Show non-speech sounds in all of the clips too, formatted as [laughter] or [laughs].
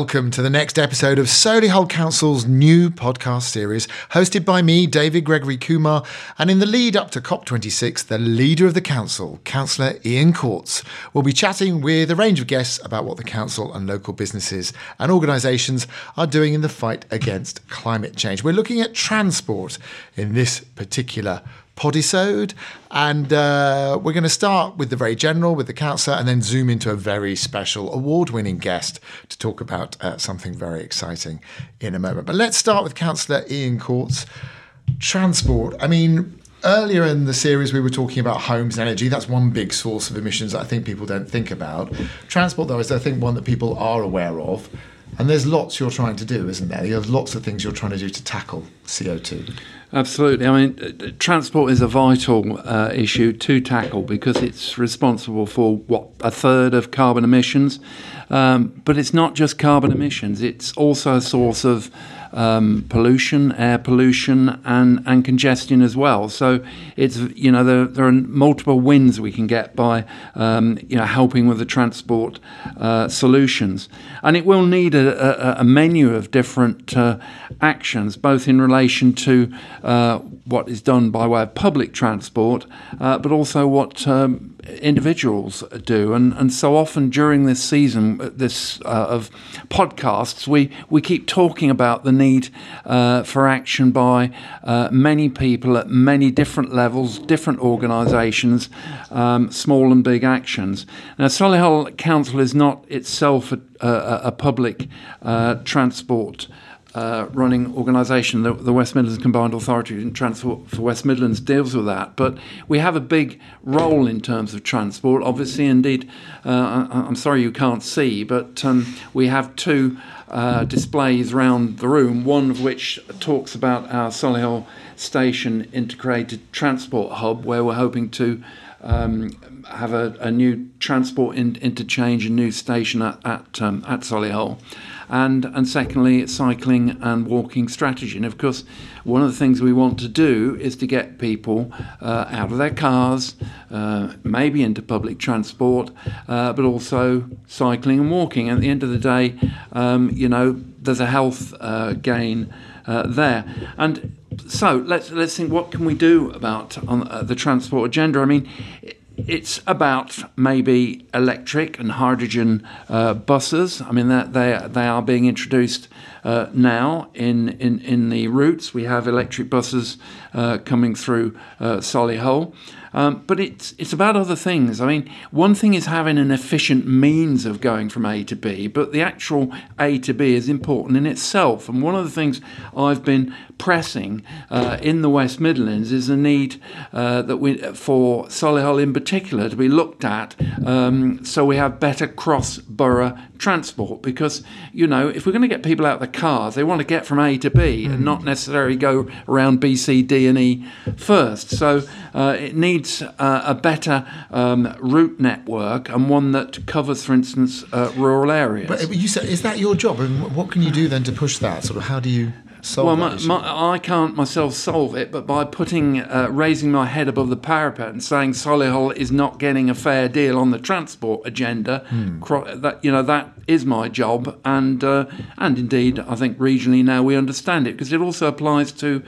Welcome to the next episode of Solihull Council's new podcast series, hosted by me, David Gregory Kumar. And in the lead up to COP26, the leader of the council, Councillor Ian Courts, will be chatting with a range of guests about what the council and local businesses and organisations are doing in the fight against climate change. We're looking at transport in this particular podisode. And uh, we're going to start with the very general, with the councillor, and then zoom into a very special award winning guest to talk about uh, something very exciting in a moment. But let's start with Councillor Ian Courts. Transport. I mean, earlier in the series we were talking about homes and energy that's one big source of emissions that i think people don't think about transport though is i think one that people are aware of and there's lots you're trying to do isn't there there's lots of things you're trying to do to tackle co2 Absolutely. I mean, transport is a vital uh, issue to tackle because it's responsible for what a third of carbon emissions. Um, but it's not just carbon emissions; it's also a source of um, pollution, air pollution, and, and congestion as well. So it's you know there, there are multiple wins we can get by um, you know helping with the transport uh, solutions, and it will need a, a, a menu of different uh, actions, both in relation to uh, what is done by way of public transport, uh, but also what um, individuals do. And, and so often during this season, uh, this uh, of podcasts, we, we keep talking about the need uh, for action by uh, many people at many different levels, different organisations, um, small and big actions. Now, Solihull Council is not itself a, a, a public uh, transport uh, running organisation, the, the, West Midlands Combined Authority in Transport for West Midlands deals with that. But we have a big role in terms of transport. Obviously, indeed, uh, I, am sorry you can't see, but um, we have two uh, displays around the room, one of which talks about our Solihull Station Integrated Transport Hub, where we're hoping to um, have a, a, new transport in, interchange, a new station at, at, um, at Solihull and and secondly, cycling and walking strategy. And of course, one of the things we want to do is to get people uh, out of their cars, uh, maybe into public transport, uh, but also cycling and walking. And at the end of the day, um, you know, there's a health uh, gain uh, there. And so let's let's think what can we do about on, uh, the transport agenda. I mean it's about maybe electric and hydrogen uh, buses. I mean, that they they are being introduced uh, now in, in in the routes. We have electric buses uh, coming through uh, Solihull. Um, but it's it's about other things. I mean, one thing is having an efficient means of going from A to B, but the actual A to B is important in itself. And one of the things I've been pressing uh, in the West Midlands is the need uh, that we for Solihull in particular to be looked at, um, so we have better cross borough transport. Because you know, if we're going to get people out of the cars, they want to get from A to B mm. and not necessarily go around B, C, D, and E first. So uh, it needs needs uh, a better um, route network and one that covers, for instance, uh, rural areas. But you said, is that your job? And what can you do then to push that? Sort of, how do you? Well, my, my, I can't myself solve it, but by putting, uh, raising my head above the parapet and saying Solihull is not getting a fair deal on the transport agenda, hmm. cro- that you know that is my job, and uh, and indeed I think regionally now we understand it because it also applies to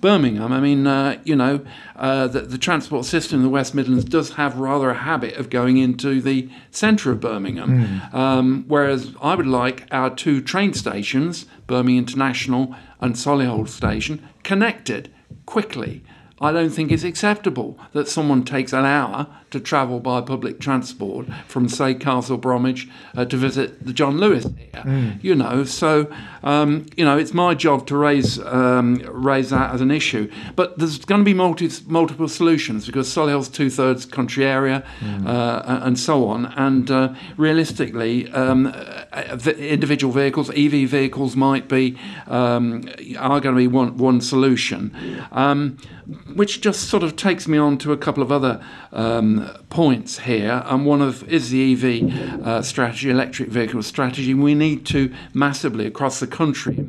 Birmingham. I mean, uh, you know, uh, the, the, transport system in the West Midlands does have rather a habit of going into the centre of Birmingham. Mm. Um, whereas I would like our two train stations, Birmingham International and Solihull Station, connected quickly. I don't think it's acceptable that someone takes an hour to travel by public transport from, say, Castle Bromwich uh, to visit the John Lewis here. Mm. You know, so um, you know it's my job to raise um, raise that as an issue. But there's going to be multi- multiple solutions because Solihull's two thirds country area mm. uh, and so on. And uh, realistically, um, uh, individual vehicles, EV vehicles, might be um, are going to be one one solution. Um, which just sort of takes me on to a couple of other um, points here, and one of is the EV uh, strategy, electric vehicle strategy. We need to massively across the country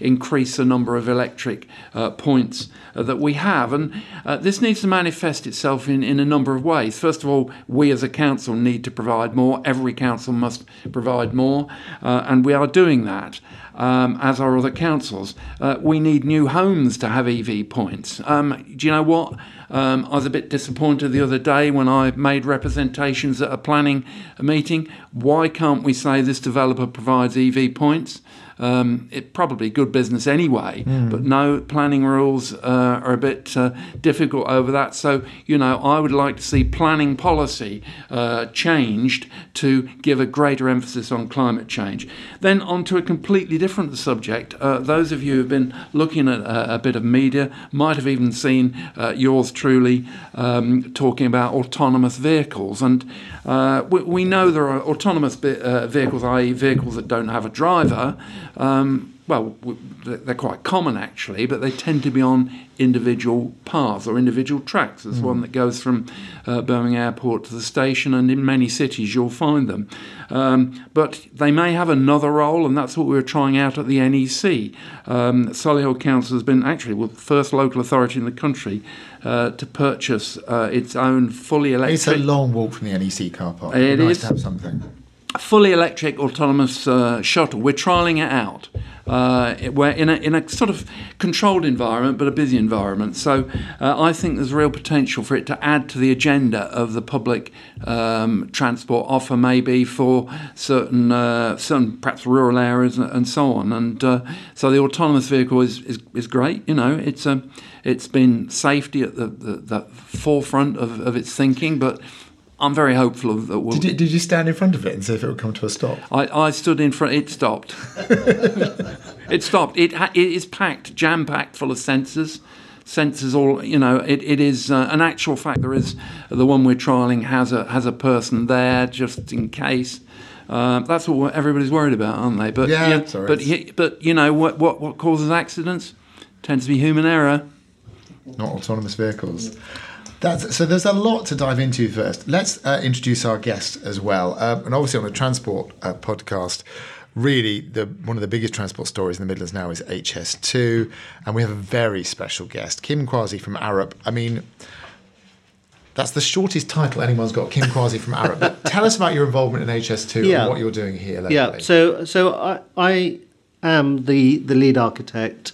increase the number of electric uh, points uh, that we have, and uh, this needs to manifest itself in, in a number of ways. First of all, we as a council need to provide more. Every council must provide more, uh, and we are doing that. Um, as are other councils. Uh, we need new homes to have EV points. Um, do you know what? Um, I was a bit disappointed the other day when I made representations at a planning meeting. Why can't we say this developer provides EV points? Um, it probably good business anyway, mm. but no planning rules uh, are a bit uh, difficult over that. So you know, I would like to see planning policy uh, changed to give a greater emphasis on climate change. Then on to a completely different subject. Uh, those of you who've been looking at a, a, bit of media might have even seen uh, yours truly um, talking about autonomous vehicles, and uh, we, we, know there are autonomous vehicles, i.e., vehicles that don't have a driver. Um, well, they're quite common actually, but they tend to be on individual paths or individual tracks. There's mm. one that goes from uh, Birmingham Airport to the station, and in many cities you'll find them. Um, but they may have another role, and that's what we are trying out at the NEC. Um, Solihull Council has been actually well, the first local authority in the country uh, to purchase uh, its own fully electric. It's a long walk from the NEC car park. It nice is. to have something fully electric autonomous uh, shuttle. We're trialing it out. Uh, we're in a, in a sort of controlled environment, but a busy environment. So uh, I think there's real potential for it to add to the agenda of the public um, transport offer, maybe for certain, uh, certain perhaps rural areas and so on. And uh, so the autonomous vehicle is, is, is great. You know, it's a, it's been safety at the, the, the forefront of, of its thinking, but I'm very hopeful that we'll. Did you, did you stand in front of it and see if it would come to a stop? I, I stood in front. It stopped. [laughs] it stopped. It ha- it is packed, jam packed, full of sensors. Sensors all you know. It, it is uh, an actual fact. There is the one we're trialing has a has a person there just in case. Uh, that's what everybody's worried about, aren't they? But yeah, yeah sorry, but but you know what what what causes accidents tends to be human error. Not autonomous vehicles. That's, so there's a lot to dive into first. Let's uh, introduce our guest as well. Uh, and obviously on the transport uh, podcast, really the one of the biggest transport stories in the Midlands now is HS2, and we have a very special guest, Kim Quazi from Arup. I mean. That's the shortest title anyone's got, Kim Quazi from Arup. But tell us about your involvement in HS2 yeah. and what you're doing here. Locally. Yeah, so so I, I am the the lead architect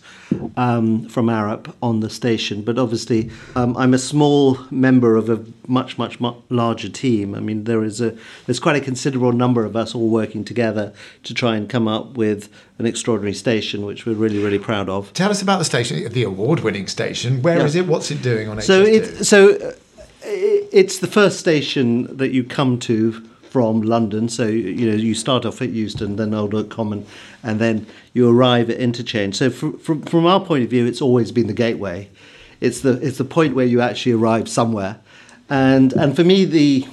um, from Arup on the station. But obviously, um, I'm a small member of a much, much, much larger team. I mean, there is a there's quite a considerable number of us all working together to try and come up with an extraordinary station, which we're really, really proud of. Tell us about the station, the award-winning station. Where yeah. is it? What's it doing on so HS2? It, so uh, it's the first station that you come to from London. So you know you start off at Euston, then Old Oak Common, and then you arrive at interchange. So from, from from our point of view, it's always been the gateway. It's the it's the point where you actually arrive somewhere, and and for me the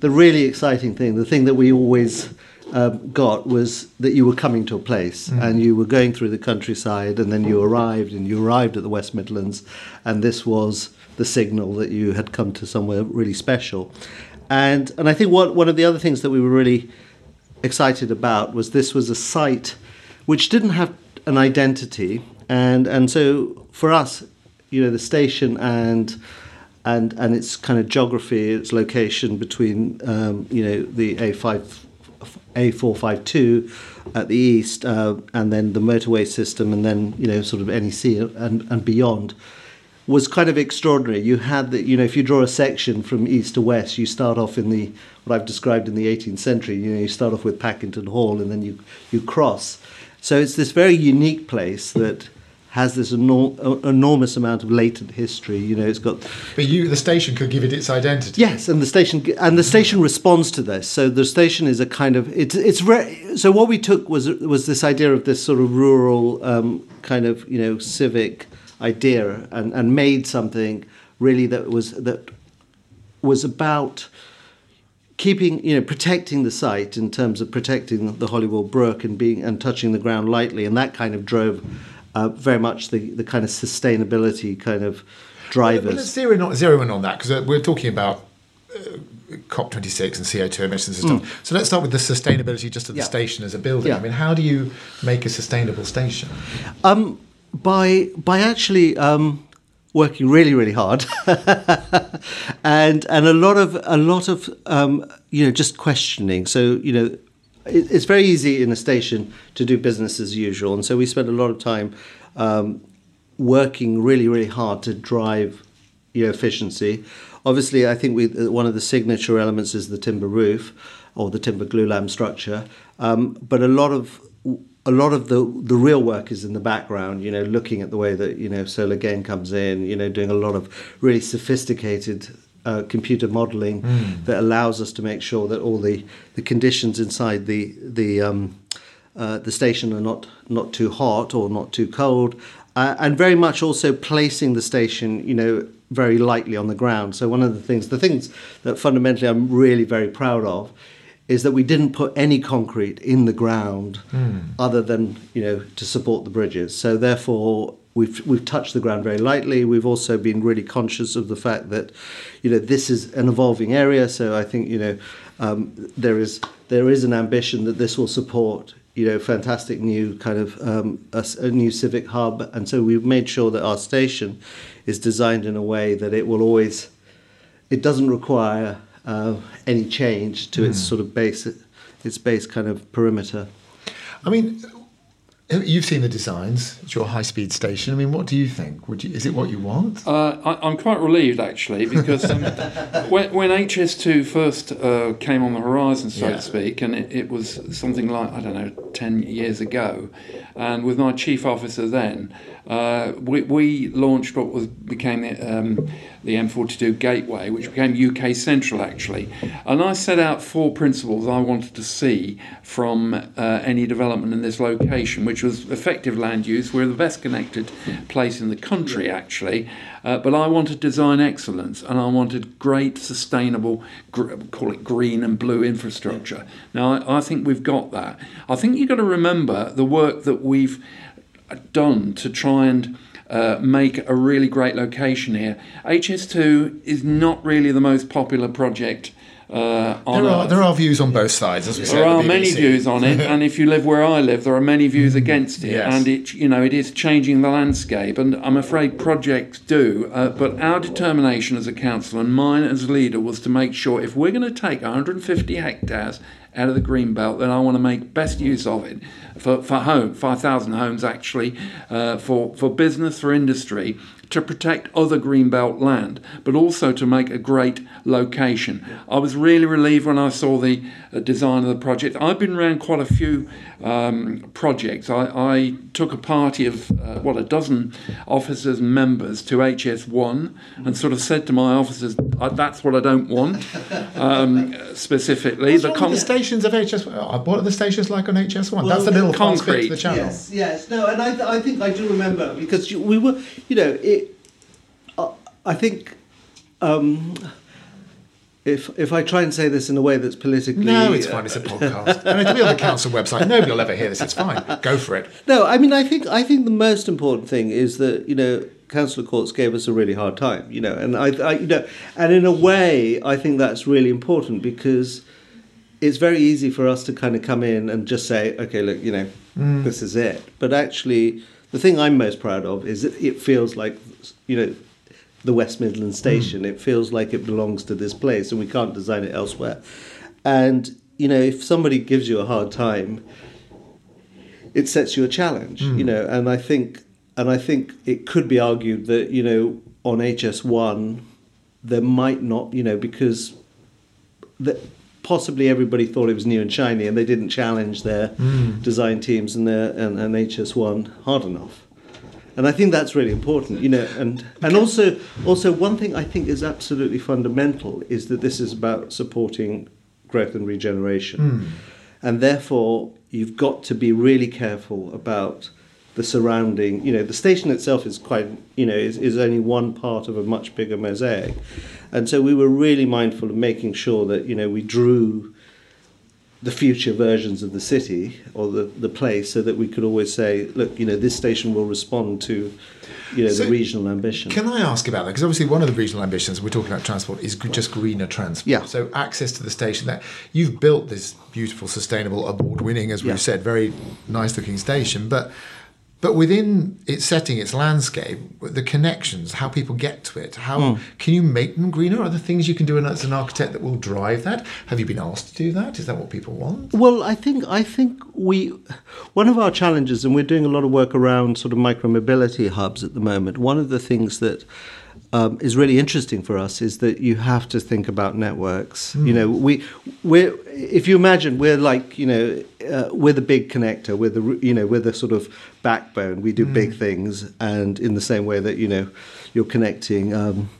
the really exciting thing, the thing that we always um, got was that you were coming to a place mm. and you were going through the countryside and then you arrived and you arrived at the West Midlands and this was the signal that you had come to somewhere really special. And and I think what one of the other things that we were really excited about was this was a site which didn't have an identity, and and so for us, you know, the station and and and its kind of geography, its location between um, you know the A5 A452 at the east, uh, and then the motorway system, and then you know sort of NEC and and beyond was kind of extraordinary. You had that, you know, if you draw a section from east to west, you start off in the what I've described in the 18th century. You know, you start off with Packington Hall, and then you you cross. So it's this very unique place that has this enor- enormous amount of latent history. You know, it's got. But you, the station, could give it its identity. Yes, and the station and the station responds to this. So the station is a kind of it's it's re- so what we took was was this idea of this sort of rural um, kind of you know civic idea and, and made something really that was that was about keeping you know protecting the site in terms of protecting the Holywell Brook and being and touching the ground lightly and that kind of drove uh, very much the the kind of sustainability kind of drivers. Well, let's zero, not zero in on that because uh, we're talking about COP26 and CO2 emissions and stuff. So let's start with the sustainability just of the Yeah. station as a building. Yeah. I mean, how do you make a sustainable station? Um, by by actually um, working really really hard, [laughs] and and a lot of a lot of um, you know just questioning. So you know. it- It's very easy in a station to do business as usual, and so we spent a lot of time um, working really, really hard to drive you know, efficiency. Obviously, I think we, one of the signature elements is the timber roof or the timber glue glulam structure, um, but a lot of a lot of the the real work is in the background. You know, looking at the way that you know solar gain comes in. You know, doing a lot of really sophisticated. Uh, computer modeling that allows us to make sure that all the, the conditions inside the the um, uh, the station are not not too hot or not too cold, uh, and very much also placing the station, you know, very lightly on the ground. So one of the things, the things that fundamentally I'm really very proud of, is that we didn't put any concrete in the ground other than you know to support the bridges. So therefore. We've, we've touched the ground very lightly. We've also been really conscious of the fact that, you know, this is an evolving area. So I think, you know, um, there is there is an ambition that this will support you know, fantastic new kind of um, a, a new civic hub, and so we've made sure that our station is designed in a way that it will always, it doesn't require uh, any change to its sort of base, its base kind of perimeter. I mean, you've seen the designs. It's your high-speed station. I mean, what do you think? Would you, is it what you want? Uh, I, I'm quite relieved actually because um, [laughs] when, when HS2 first uh, came on the horizon, so Yeah. to speak, and it, it was something like, I don't know, 10 years ago, and with my chief officer then, uh, we, we launched what was became the, um, the M42 Gateway, which became UK Central actually. And I set out four principles I wanted to see from uh, any development in this location, which was effective land use. We're the best connected place in the country actually, uh, but I wanted design excellence and I wanted great sustainable, gr- call it green and blue infrastructure. Now I, I think we've got that. I think you've got to remember the work that we've done to try and uh, make a really great location here. HS2 is not really the most popular project uh, on There are, Earth. there are views on both sides, as we said. There are the many views on it, and if you live where I live, there are many views against it, Yes. and it, you know, it is changing the landscape. And I'm afraid projects do. Uh, but our determination as a council and mine as leader was to make sure if we're going to take 150 hectares out of the green belt, then I want to make best use of it for for home, 5,000 homes actually, uh, for for business, for industry. To protect other greenbelt land, but also to make a great location. I was really relieved when I saw the uh, design of the project. I've been around quite a few um, projects. I, I took a party of, uh, well, a dozen officers and members to HS1 and sort of said to my officers, "Uh, that's what I don't want [laughs] um, specifically. What's the wrong with the stations of HS1? Uh, What are the stations like on HS1? That's the little fast to concrete. the channel. Yes, yes, no, and I, I think I do remember because we were, you know, it. Uh, I think, um, if if I try and say this in a way that's politically No, it's fine. It's a [laughs] podcast. and it'll be on the council website. Nobody will ever hear this. It's fine. Go for it. No, I mean, I think I think the most important thing is that you know, Councillor Courts gave us a really hard time, you know, and I, I, you know, and in a way, I think that's really important because it's very easy for us to kind of come in and just say, okay, look, you know, this is it. But actually, the thing I'm most proud of is that it feels like, you know, the West Midlands station. It feels like it belongs to this place, and we can't design it elsewhere. And you know, if somebody gives you a hard time, it sets you a challenge, you mm. know. And I think, and I think it could be argued that you know on HS one, there might not, you know, because that possibly everybody thought it was new and shiny, and they didn't challenge their mm. design teams and their and, and HS one hard enough. And I think that's really important, you know. And and also also one thing I think is absolutely fundamental is that this is about supporting growth and regeneration, hmm. and therefore you've got to be really careful about the surrounding. You know, the station itself is quite you know is, is only one part of a much bigger mosaic, and so we were really mindful of making sure that you know we drew the future versions of the city or the, the place so that we could always say, look, you know, this station will respond to, you know, So, the regional ambition. Can I ask about that? Because obviously, one of the regional ambitions we're talking about transport is just greener transport. Yeah. So access to the station. That you've built this beautiful, sustainable, award-winning, as we've Yeah. said, very nice-looking station, but. But within its setting, its landscape, the connections, how people get to it, how Hmm. can you make them greener? Are there things you can do as an architect that will drive that? Have you been asked to do that? Is that what people want? Well, I think I think we one of our challenges, and we're doing a lot of work around sort of micromobility hubs at the moment. One of the things that um, is really interesting for us is that you have to think about networks. You know, we we're if you imagine we're like you know uh, we're the big connector. We're the you know we're the sort of backbone. We do big things, and in the same way that you know you're connecting. Um,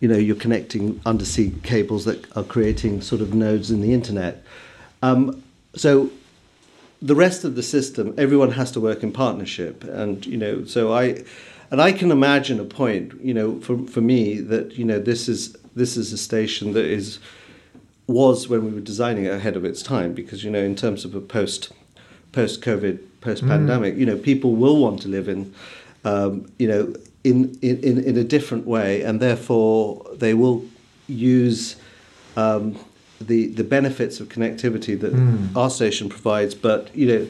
you know, you're connecting undersea cables that are creating sort of nodes in the internet. Um, so the rest of the system, everyone has to work in partnership, and you know, so I, and I can imagine a point, you know, for for me that you know this is this is a station that is was when we were designing it ahead of its time because you know in terms of a post post COVID post pandemic, you know, people will want to live in, um, you know, in, in in in a different way, and therefore they will use. Um, the, the benefits of connectivity that our station provides, but you know,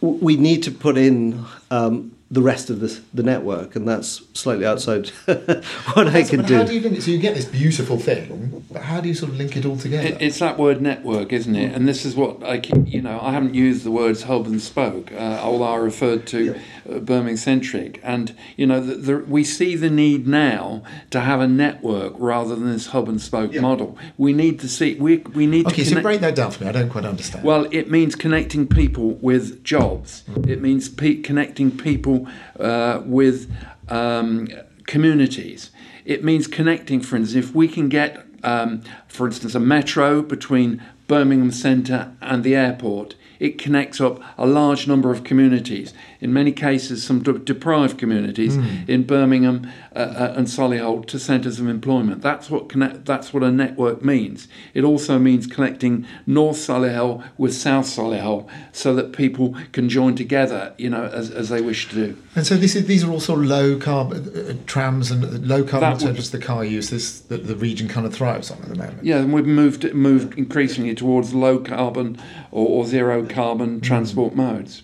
we need to put in um, the rest of the, the network, and that's slightly outside [laughs] what I can but do. How do you link it? So you get this beautiful thing, but how do you sort of link it all together? It, it's that word network, isn't it? And this is what I keep, you know, I haven't used the words hub and spoke, uh, although I referred to Birmingham centric. And, you know, the, the, we see the need now to have a network rather than this hub and spoke Yeah. model. We need to see, we, we need okay, to so break that down for me. I don't quite understand. Well, it means connecting people with jobs. It means pe- connecting people uh, with um, communities. It means connecting, for instance, if we can get, um, for instance, a metro between Birmingham Centre and the airport, it connects up a large number of communities. In many cases, some de- deprived communities in Birmingham uh, uh, and Solihull to centres of employment. That's what connect, That's what a network means. It also means connecting North Solihull with South Solihull, so that people can join together, you know, as, as they wish to do. and so this is, these are also low carbon uh, trams and low carbon alternatives to the car use. This that the region kind of thrives on at the moment. Yeah, and we've moved moved increasingly towards low carbon or, or zero carbon transport modes.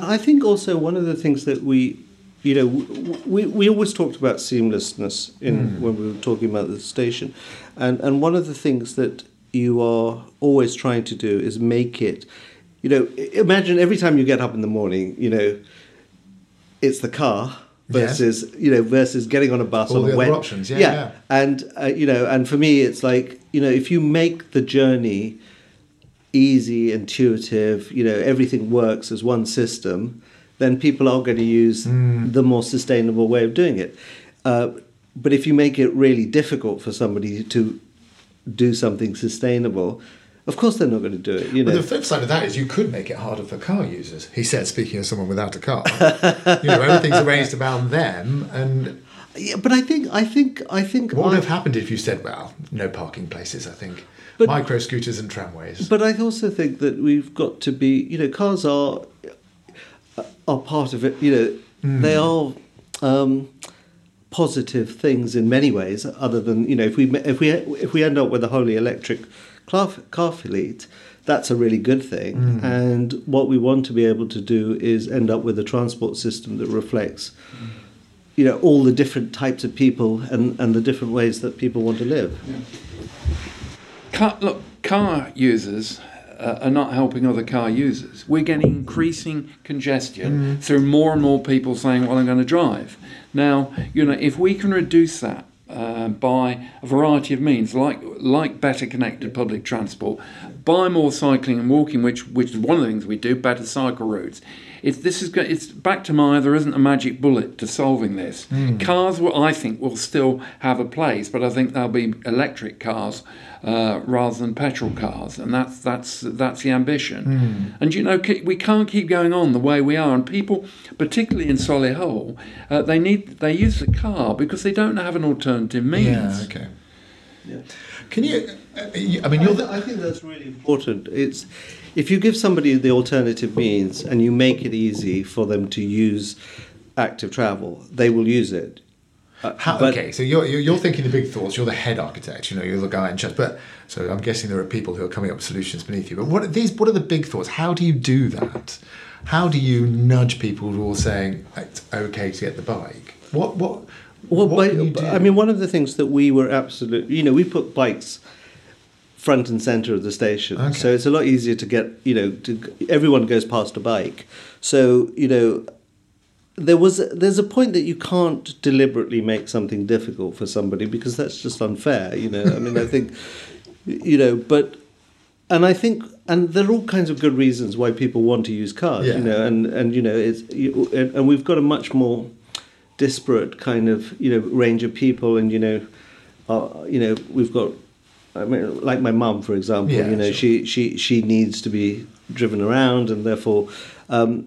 I think also one of the things that we, you know, we, we always talked about seamlessness in when we were talking about the station, and and one of the things that you are always trying to do is make it, you know, imagine every time you get up in the morning, you know, it's the car Yes. versus you know versus getting on a bus All on the a other wet options, yeah, yeah. and uh, you know and for me it's like you know if you make the journey easy, intuitive, you know, everything works as one system, then people are going to use Hmm. the more sustainable way of doing it. Uh, but if you make it really difficult for somebody to do something sustainable, of course they're not going to do it. You know, the flip side of that is you could make it harder for car users. He said, speaking of someone without a car, [laughs] you know, everything's arranged around them. And yeah, but I think I think I think what would have happened if you said, well, no parking places? I think But- micro scooters and tramways. But I also think that we've got to be, you know, cars are are part of it. You know, hmm. they are um, positive things in many ways. Other than you know, if we if we if we end up with a wholly electric car car fleet, that's a really good thing. Hmm. And what we want to be able to do is end up with a transport system that reflects. Hmm. You know all the different types of people and, and the different ways that people want to live. Car, look, car users uh, are not helping other car users. We're getting increasing congestion through more and more people saying, "Well, I'm going to drive." Now, you know, if we can reduce that uh, by a variety of means, like like better connected public transport, by more cycling and walking, which which is one of the things we do, better cycle routes. If this is go- it's back to my there isn't a magic bullet to solving this. Cars, will, I think, will still have a place, but I think they'll be electric cars uh, rather than petrol cars, and that's that's that's the ambition. And you know, we can't keep going on the way we are. And people, particularly in Solihull, uh, they need they use the car because they don't have an alternative means. Yeah, okay. Yeah. Can you? uh, I mean, you're the, I think that's really important. It's if you give somebody the alternative means and you make it easy for them to use active travel, they will use it. Uh, How, but- okay, so you're, you're you're thinking the big thoughts. You're the head architect. You know, you're the guy in charge. But so I'm guessing there are people who are coming up with solutions beneath you. But what are these? What are the big thoughts? How do you do that? How do you nudge people who are saying it's okay to get the bike? What what? Well, what by, can you do? I mean, one of the things that we were absolutely, you know, we put bikes front and center of the station, Okay. so it's a lot easier to get, you know, to everyone goes past a bike, so you know. There was there's a point that you can't deliberately make something difficult for somebody because that's just unfair, you know. I mean, I think, you know, but and I think, and there are all kinds of good reasons why people want to use cars, Yeah. you know, and and you know, it's you, and, and we've got a much more disparate kind of you know range of people, and you know, uh, you know, we've got, I mean, like my mum, for example, Yeah, you know, sure. she she she needs to be driven around, and therefore. Um,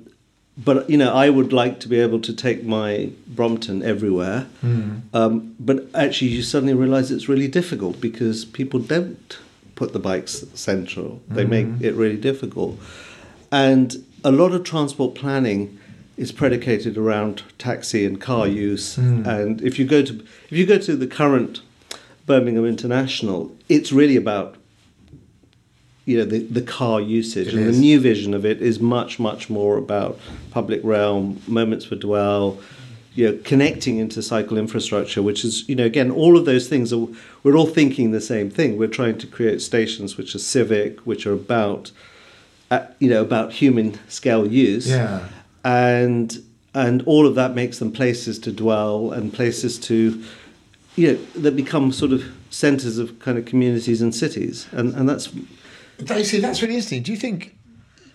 but you know, I would like to be able to take my Brompton everywhere. Um, but actually, you suddenly realise it's really difficult because people don't put the bikes central. They make it really difficult, and a lot of transport planning is predicated around taxi and car use. And if you go to if you go to the current Birmingham International, it's really about you know the, the car usage It and is. the new vision of it is much much more about public realm moments for dwell you know connecting into cycle infrastructure which is you know again all of those things are we're all thinking the same thing we're trying to create stations which are civic which are about uh, you know about human scale use Yeah. and and all of that makes them places to dwell and places to you know that become sort of centers of kind of communities and cities and and that's They see that's really interesting. Do you think,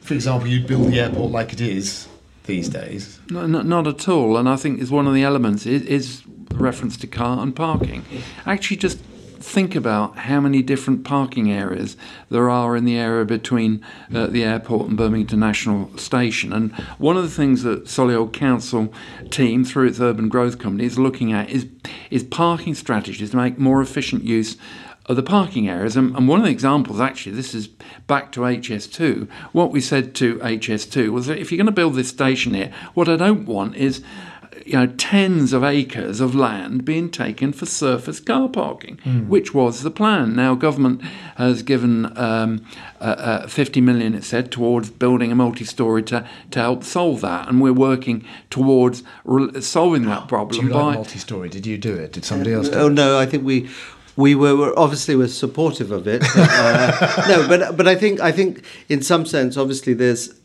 for example, you'd build the airport like it is these days? No, no, not at all. And I think is one of the elements is, is reference to car and parking. Actually, just think about how many different parking areas there are in the area between uh, the airport and Birmingham International Station. And one of the things that Solihull Council team, through its urban growth company, is looking at is is parking strategies to make more efficient use of the parking areas. And, and one of the examples, actually, this is back to HS2. What we said to HS2 was that if you're going to build this station here, what I don't want is you know tens of acres of land being taken for surface car parking, which was the plan. Now government has given um, uh, uh, 50 million, it said, towards building a multi-storey to to help solve that, and we're working towards re- solving that Do problem you by. like multi-story? Did you do it? Did somebody else do Oh it? no, I think we we were, were obviously were supportive of it. But, uh, [laughs] no, but but I think I think in some sense, obviously, there's it-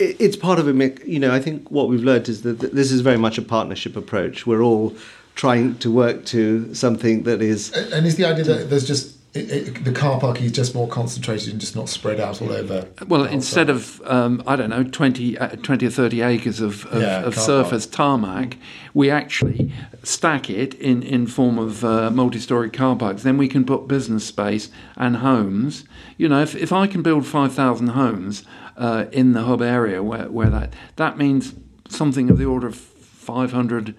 it's part of a mic- you know I think what we've learned is that this is very much a partnership approach. We're all trying to work to something that is And is the idea that there's just it, it, the car parking is just more concentrated and just not spread out all over? Well, instead of um, I don't know 20, uh, 20 or thirty acres of, of, Yeah, of car surface tarmac, we actually stack it in in form of uh, multi-story car parks. Then we can put business space and homes. You know, if if I can build five thousand homes uh, in the hub area where where that that means something of the order of five hundred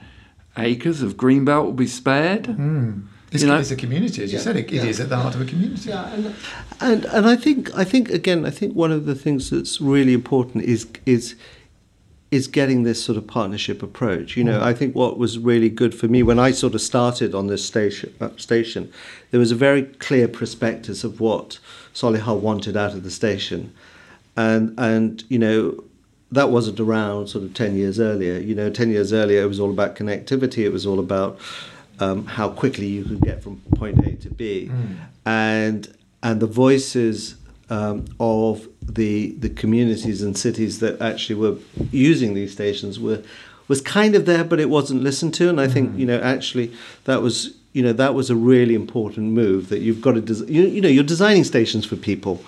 acres of green belt will be spared. This you know- is a community, as you said. It, it yeah. is at the heart of a community. Yeah, and and I think I think again I think one of the things that's really important is is is getting this sort of partnership approach. You know, I think what was really good for me when I sort of started on this station, uh, station, there was a very clear prospectus of what Solihull wanted out of the station, and and you know. That wasn't around sort of 10 years earlier. You know, 10 years earlier, it was all about connectivity. It was all about um, how quickly you could get from point A to B. And, and the voices um, of the the communities and cities that actually were using these stations were was kind of there, but it wasn't listened to. And I think you know actually that was you know that was a really important move that you've got to des- you, you know you're designing stations for people.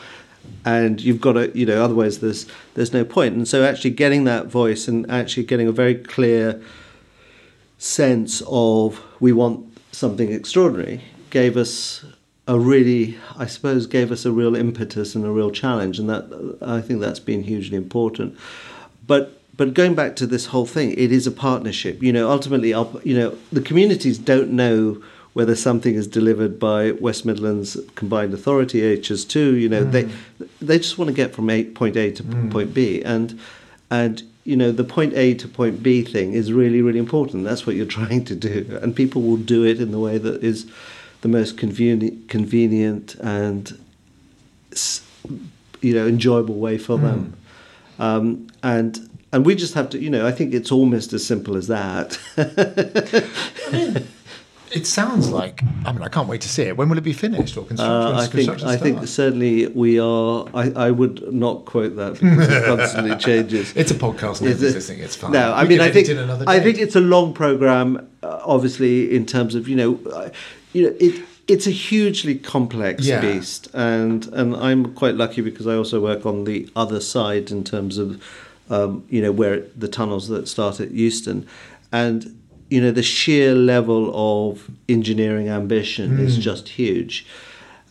And you've got to, you know, otherwise there's there's no point. And so actually getting that voice and actually getting a very clear sense of we want something extraordinary gave us a really, I suppose, gave us a real impetus and a real challenge, and that I think that's been hugely important. But but going back to this whole thing, it is a partnership. You know, ultimately, our- you know, the communities don't know whether something is delivered by West Midlands Combined Authority HS2. You know, they mm. they just want to get from a, point A to mm. point B, and and you know the point A to point B thing is really really important. That's what you're [laughs] trying to do, and people will do it in the way that is the most convenient convenient and you know enjoyable way for them. Mm. Um, and and we just have to, you know, I think it's almost as simple as that. [laughs] It sounds like. I mean, I can't wait to see it. When will it be finished or construction? Uh, I think I think certainly we are. I, I would not quote that because it [laughs] constantly changes. It's a podcast. Is Nobody's it- It's fine. No, I We mean I think I think it's a long program. Uh, obviously, in terms of you know, uh, you know it. It's a hugely complex Yeah. beast, and and I'm quite lucky because I also work on the other side in terms of, um, you know, where the tunnels that start at Euston, and you know the sheer level of engineering ambition is mm. just huge.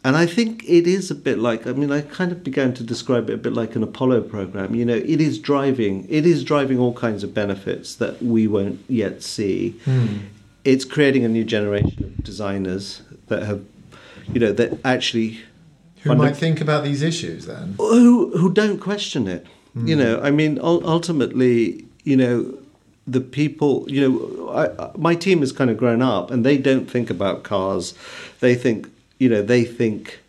And I think it is a bit like I mean I kind of began to describe it a bit like an Apollo program. You know, it is driving it is driving all kinds of benefits that we won't yet see. Hmm. It's creating a new generation of designers that have you know that actually Who might think about these issues then? who who don't question it. Hmm. You know, I mean, ultimately, you know, the people. You know, I, I- my team has kind of grown up, and they don't think about cars. They think, you know, they think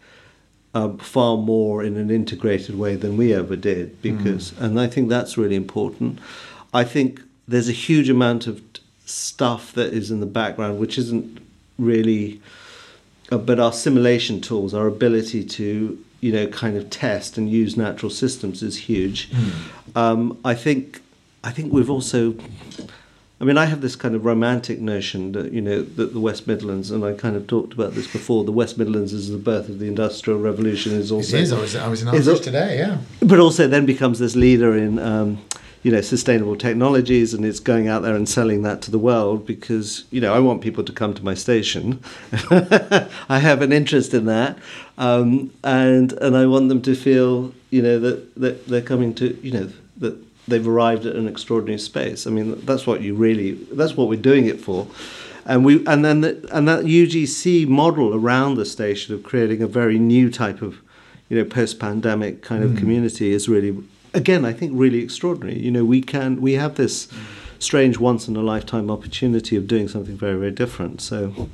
um, far more in an integrated way than we ever did. Because, and I think that's really important. I think there's a huge amount of stuff that is in the background which isn't really uh, but our simulation tools, our ability to you know kind of test and use natural systems is huge. Um, I think I think we've also. I mean, I have this kind of romantic notion that you know that the West Midlands, and I kind of talked about this before. The West Midlands is the birth of the Industrial Revolution. Is It also is. I was, I was in it- today. Yeah. but also then becomes this leader in um, you know sustainable technologies and it's going out there and selling that to the world because you know I want people to come to my station [laughs] I have an interest in that um, and and I want them to feel you know that, that they're coming to you know that they've arrived at an extraordinary space. I mean that's what you really that's what we're doing it for. And we and then the, and that UGC model around the station of creating a very new type of you know post-pandemic kind of mm. community is really again I think really extraordinary. You know we can we have this strange once in a lifetime opportunity of doing something very very different. So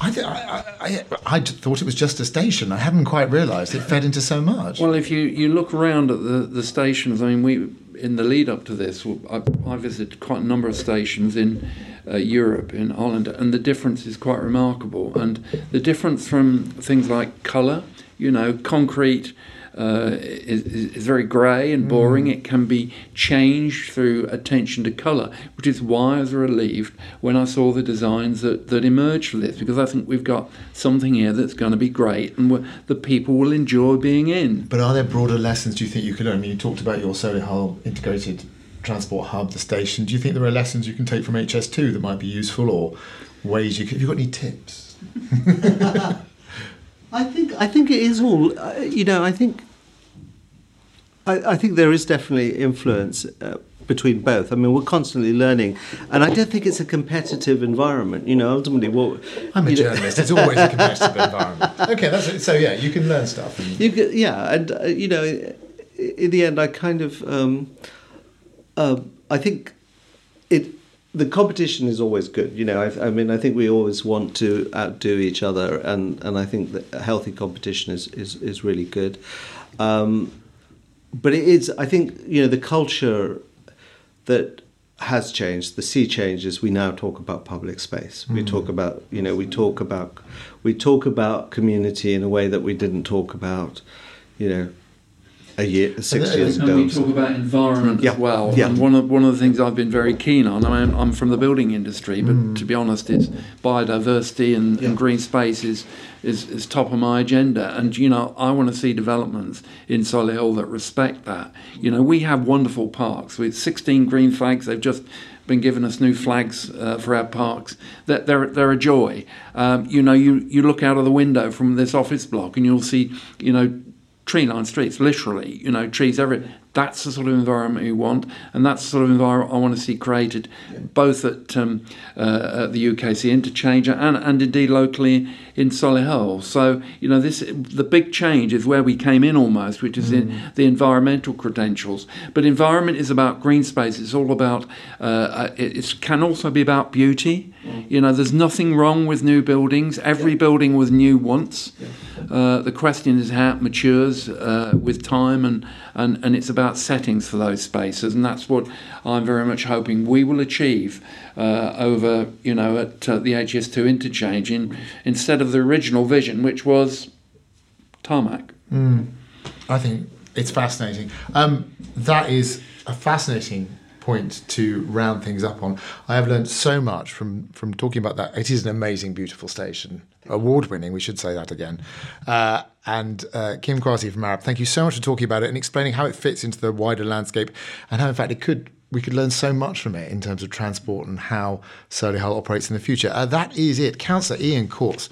I, th- I, I, I, I j- thought it was just a station. I hadn't quite realised it fed into so much. Well, if you, you look around at the, the stations, I mean, we in the lead up to this, I, I visited quite a number of stations in uh, Europe, in Holland, and the difference is quite remarkable. And the difference from things like colour, you know, concrete. Uh, is, is very grey and boring. It can be changed through attention to colour, which is why I was relieved when I saw the designs that, that emerged from this, because I think we've got something here that's going to be great and the people will enjoy being in. But are there broader lessons do you think you could learn? I mean, you talked about your Solihull integrated transport hub, the station. Do you think there are lessons you can take from HS2 that might be useful or ways you could? Have you got any tips? [laughs] I think I think it is all. Uh, you know, I think. I, I think there is definitely influence uh, between both. I mean, we're constantly learning, and I don't think it's a competitive environment. You know, ultimately, what I'm a journalist. It's always a competitive [laughs] environment. Okay, that's it. So yeah, you can learn stuff. And, You get, yeah, and uh, you know, in the end, I kind of, um, uh, I think it. The competition is always good, you know. I, I mean, I think we always want to outdo each other, and, and I think that healthy competition is is, is really good. Um, but it is, I think, you know, the culture that has changed. The sea changes. We now talk about public space. We talk about, you know, we talk about, we talk about community in a way that we didn't talk about, you know, a year, six And- years And ago. we talk about environment Yeah, as well. yeah. And one of one of the things I've been very keen on. I mean, I'm from the building industry, but Mm. to be honest, it's biodiversity and, Yeah. and green space is, is is top of my agenda. And you know, I want to see developments in Solihull that respect that. You know, we have wonderful parks with 16 green flags. They've just been giving us new flags uh, for our parks. That they're they're a joy. Um, you know, you you look out of the window from this office block and you'll see, you know tree lined streets, literally, you know, trees every. That's the sort of environment we want, and that's the sort of environment I want to see created, both at, um, uh, at the UKC interchange and, and indeed locally in Solihull. So you know, this the big change is where we came in almost, which is mm. in the environmental credentials. But environment is about green space. It's all about. Uh, it, it can also be about beauty. You know, there's nothing wrong with new buildings. Every yeah. building was new once. Yeah. Uh, the question is how it matures uh, with time, and, and, and it's about settings for those spaces, and that's what I'm very much hoping we will achieve uh, over, you know, at uh, the HS2 interchange in, instead of the original vision, which was tarmac. Mm. I think it's fascinating. Um, that is a fascinating point to round things up on. I have learned so much from from talking about that. It is an amazing, beautiful station, award winning. We should say that again. Uh, and uh, Kim Quazi from Arup, thank you so much for talking about it and explaining how it fits into the wider landscape and how, in fact, it could. We could learn so much from it in terms of transport and how Solihull operates in the future. Uh, that is it. Councillor Ian Courts.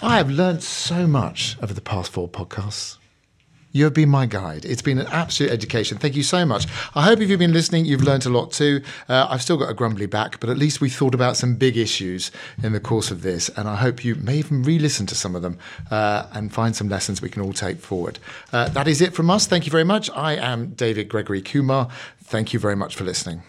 I have learned so much over the past four podcasts. You have been my guide. It's been an absolute education. Thank you so much. I hope if you've been listening, you've learned a lot too. Uh, I've still got a grumbly back, but at least we thought about some big issues in the course of this. And I hope you may even re listen to some of them uh, and find some lessons we can all take forward. Uh, that is it from us. Thank you very much. I am David Gregory Kumar. Thank you very much for listening.